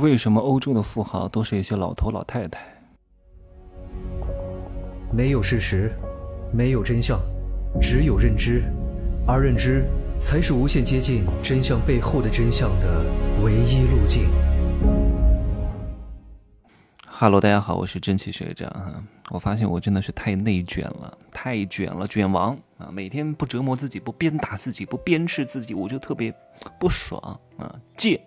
为什么欧洲的富豪都是一些老头老太太？没有事实，没有真相，只有认知，而认知才是无限接近真相背后的真相的唯一路径。哈喽，大家好，我是真奇学长哈。我发现我真的是太内卷了，太卷了，卷王啊！每天不折磨自己，不鞭打自己，不鞭笞自己，我就特别不爽啊！贱。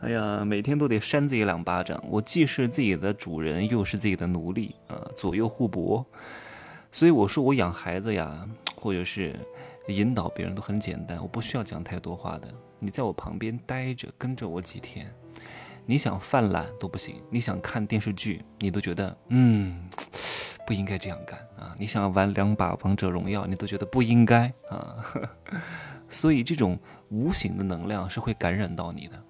哎呀，每天都得扇自己两巴掌。我既是自己的主人，又是自己的奴隶啊，左右互搏。所以我说，我养孩子呀，或者是引导别人都很简单，我不需要讲太多话的。你在我旁边待着，跟着我几天，你想犯懒都不行。你想看电视剧，你都觉得嗯，不应该这样干啊。你想玩两把王者荣耀，你都觉得不应该啊。所以这种无形的能量是会感染到你的。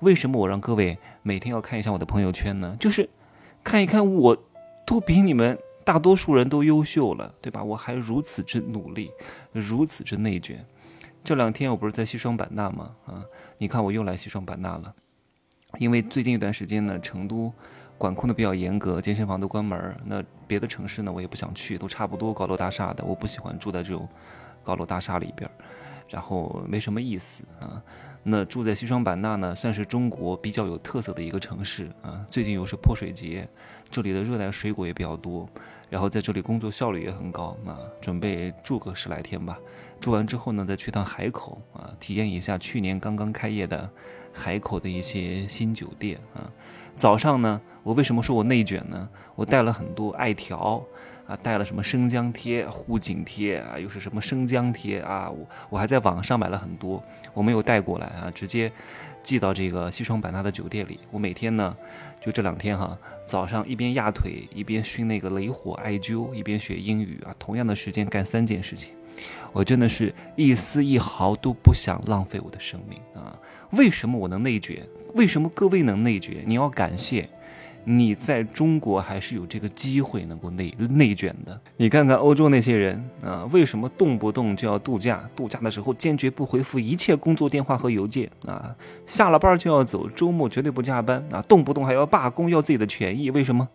为什么我让各位每天要看一下我的朋友圈呢？就是看一看我都比你们大多数人都优秀了，对吧？我还如此之努力，如此之内卷。这两天我不是在西双版纳吗？啊，你看我又来西双版纳了。因为最近一段时间呢，成都管控的比较严格，健身房都关门。那别的城市呢，我也不想去，都差不多高楼大厦的，我不喜欢住在这种高楼大厦里边，然后没什么意思啊。那住在西双版纳呢，算是中国比较有特色的一个城市啊。最近又是泼水节，这里的热带水果也比较多，然后在这里工作效率也很高啊。准备住个十来天吧，住完之后呢，再去趟海口啊，体验一下去年刚刚开业的海口的一些新酒店啊。早上呢，我为什么说我内卷呢？我带了很多艾条。啊，带了什么生姜贴、护颈贴啊，又是什么生姜贴啊？我我还在网上买了很多，我没有带过来啊，直接寄到这个西双版纳的酒店里。我每天呢，就这两天哈，早上一边压腿，一边熏那个雷火艾灸，一边学英语啊，同样的时间干三件事情，我真的是一丝一毫都不想浪费我的生命啊！为什么我能内卷？为什么各位能内卷？你要感谢。你在中国还是有这个机会能够内内卷的。你看看欧洲那些人啊，为什么动不动就要度假？度假的时候坚决不回复一切工作电话和邮件啊，下了班就要走，周末绝对不加班啊，动不动还要罢工，要自己的权益。为什么？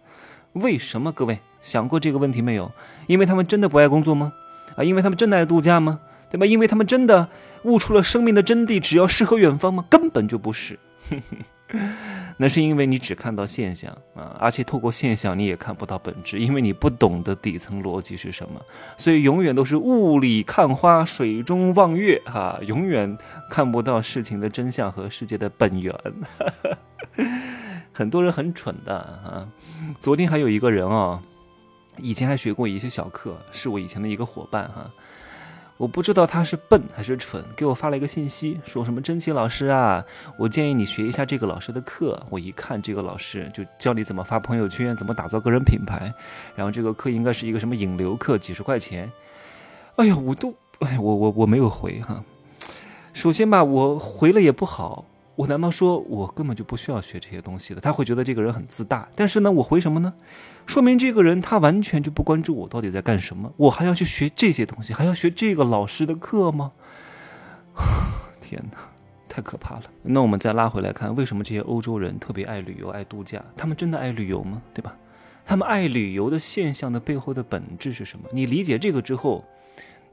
为什么？各位想过这个问题没有？因为他们真的不爱工作吗？啊，因为他们真的爱度假吗？对吧？因为他们真的悟出了生命的真谛，只要诗和远方吗？根本就不是。那是因为你只看到现象啊，而且透过现象你也看不到本质，因为你不懂得底层逻辑是什么，所以永远都是雾里看花，水中望月，哈，永远看不到事情的真相和世界的本源。很多人很蠢的啊，昨天还有一个人啊，以前还学过一些小课，是我以前的一个伙伴哈。我不知道他是笨还是蠢，给我发了一个信息，说什么真奇老师啊，我建议你学一下这个老师的课。我一看，这个老师就教你怎么发朋友圈，怎么打造个人品牌，然后这个课应该是一个什么引流课，几十块钱。哎呀，我都，哎，我我我没有回哈。首先吧，我回了也不好。我难道说我根本就不需要学这些东西的？他会觉得这个人很自大。但是呢，我回什么呢？说明这个人他完全就不关注我到底在干什么。我还要去学这些东西，还要学这个老师的课吗？天哪，太可怕了！那我们再拉回来看，为什么这些欧洲人特别爱旅游、爱度假？他们真的爱旅游吗？对吧？他们爱旅游的现象的背后的本质是什么？你理解这个之后。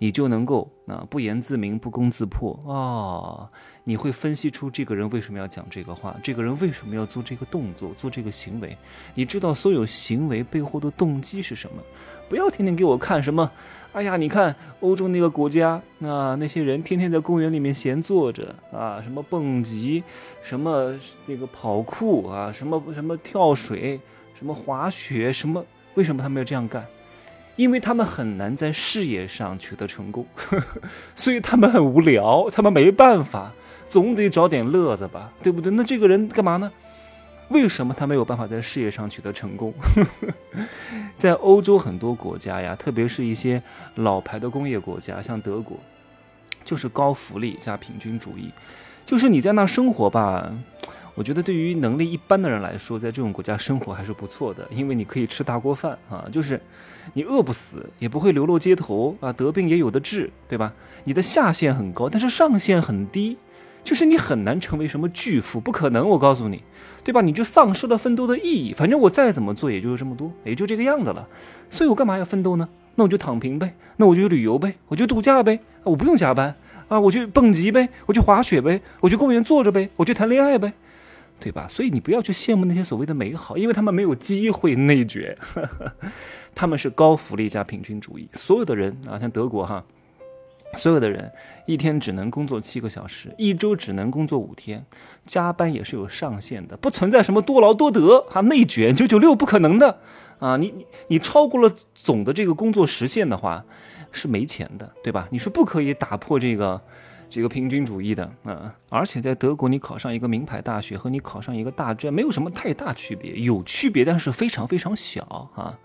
你就能够啊不言自明不攻自破啊！你会分析出这个人为什么要讲这个话，这个人为什么要做这个动作、做这个行为？你知道所有行为背后的动机是什么？不要天天给我看什么，哎呀，你看欧洲那个国家啊，那些人天天在公园里面闲坐着啊，什么蹦极，什么那个跑酷啊，什么什么跳水，什么滑雪，什么？为什么他们要这样干？因为他们很难在事业上取得成功，所以他们很无聊，他们没办法，总得找点乐子吧，对不对？那这个人干嘛呢？为什么他没有办法在事业上取得成功？在欧洲很多国家呀，特别是一些老牌的工业国家，像德国，就是高福利加平均主义，就是你在那生活吧。我觉得对于能力一般的人来说，在这种国家生活还是不错的，因为你可以吃大锅饭啊，就是你饿不死，也不会流落街头啊，得病也有的治，对吧？你的下限很高，但是上限很低，就是你很难成为什么巨富，不可能，我告诉你，对吧？你就丧失了奋斗的意义。反正我再怎么做，也就是这么多，也就这个样子了。所以我干嘛要奋斗呢？那我就躺平呗，那我就旅游呗，我就度假呗，我不用加班啊，我去蹦极呗，我去滑雪呗，我去公园坐着呗，我去谈恋爱呗，对吧？所以你不要去羡慕那些所谓的美好，因为他们没有机会内卷，他们是高福利加平均主义。所有的人啊，像德国哈。所有的人一天只能工作七个小时，一周只能工作五天，加班也是有上限的，不存在什么多劳多得啊，内卷九九六不可能的啊！你你你超过了总的这个工作时限的话，是没钱的，对吧？你是不可以打破这个这个平均主义的啊！而且在德国，你考上一个名牌大学和你考上一个大专没有什么太大区别，有区别，但是非常非常小啊。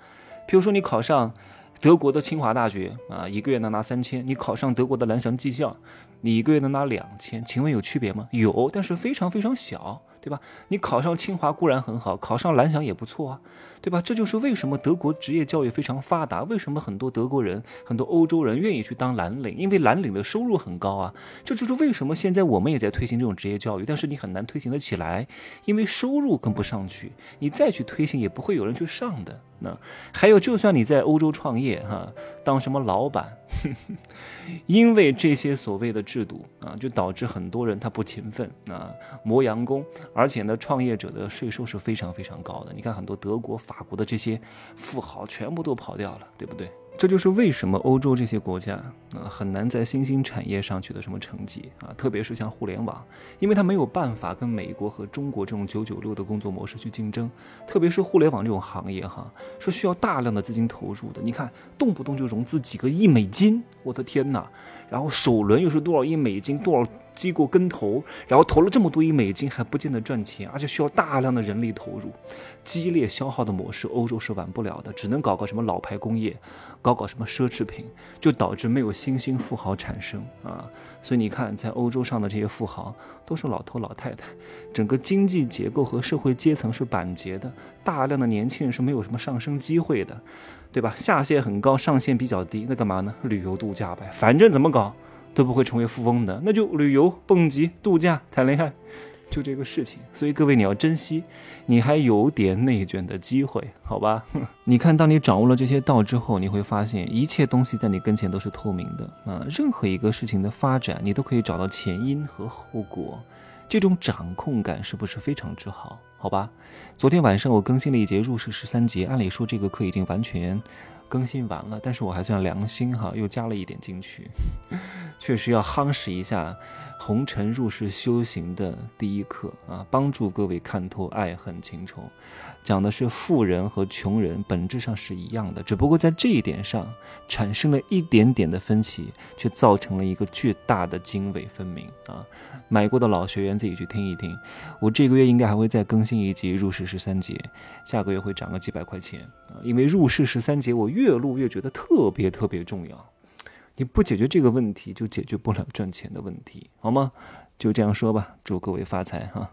比如说你考上。德国的清华大学啊，一个月能拿三千；你考上德国的蓝翔技校，你一个月能拿两千。请问有区别吗？有，但是非常非常小。对吧？你考上清华固然很好，考上蓝翔也不错啊，对吧？这就是为什么德国职业教育非常发达，为什么很多德国人、很多欧洲人愿意去当蓝领，因为蓝领的收入很高啊。这就是为什么现在我们也在推行这种职业教育，但是你很难推行得起来，因为收入跟不上去，你再去推行也不会有人去上的。那还有，就算你在欧洲创业哈，当什么老板。因为这些所谓的制度啊，就导致很多人他不勤奋啊，磨洋工，而且呢，创业者的税收是非常非常高的。你看很多德国、法国的这些富豪全部都跑掉了，对不对？这就是为什么欧洲这些国家啊很难在新兴产业上取得什么成绩啊，特别是像互联网，因为它没有办法跟美国和中国这种九九六的工作模式去竞争，特别是互联网这种行业哈，是需要大量的资金投入的。你看，动不动就融资几个亿美金，我的天哪！然后首轮又是多少亿美金，多少？机构跟投，然后投了这么多亿美金，还不见得赚钱，而且需要大量的人力投入，激烈消耗的模式，欧洲是玩不了的，只能搞个什么老牌工业，搞搞什么奢侈品，就导致没有新兴富豪产生啊。所以你看，在欧洲上的这些富豪都是老头老太太，整个经济结构和社会阶层是板结的，大量的年轻人是没有什么上升机会的，对吧？下限很高，上限比较低，那干嘛呢？旅游度假呗，反正怎么搞。都不会成为富翁的，那就旅游、蹦极、度假、谈恋爱，就这个事情。所以各位，你要珍惜，你还有点内卷的机会，好吧？你看，当你掌握了这些道之后，你会发现一切东西在你跟前都是透明的啊！任何一个事情的发展，你都可以找到前因和后果，这种掌控感是不是非常之好？好吧？昨天晚上我更新了一节入世十三节，按理说这个课已经完全。更新完了，但是我还算良心哈，又加了一点进去，确实要夯实一下红尘入世修行的第一课啊，帮助各位看透爱恨情仇。讲的是富人和穷人本质上是一样的，只不过在这一点上产生了一点点的分歧，却造成了一个巨大的泾渭分明啊！买过的老学员自己去听一听，我这个月应该还会再更新一集入世十三节，下个月会涨个几百块钱啊！因为入世十三节我越录越觉得特别特别重要，你不解决这个问题，就解决不了赚钱的问题，好吗？就这样说吧，祝各位发财哈！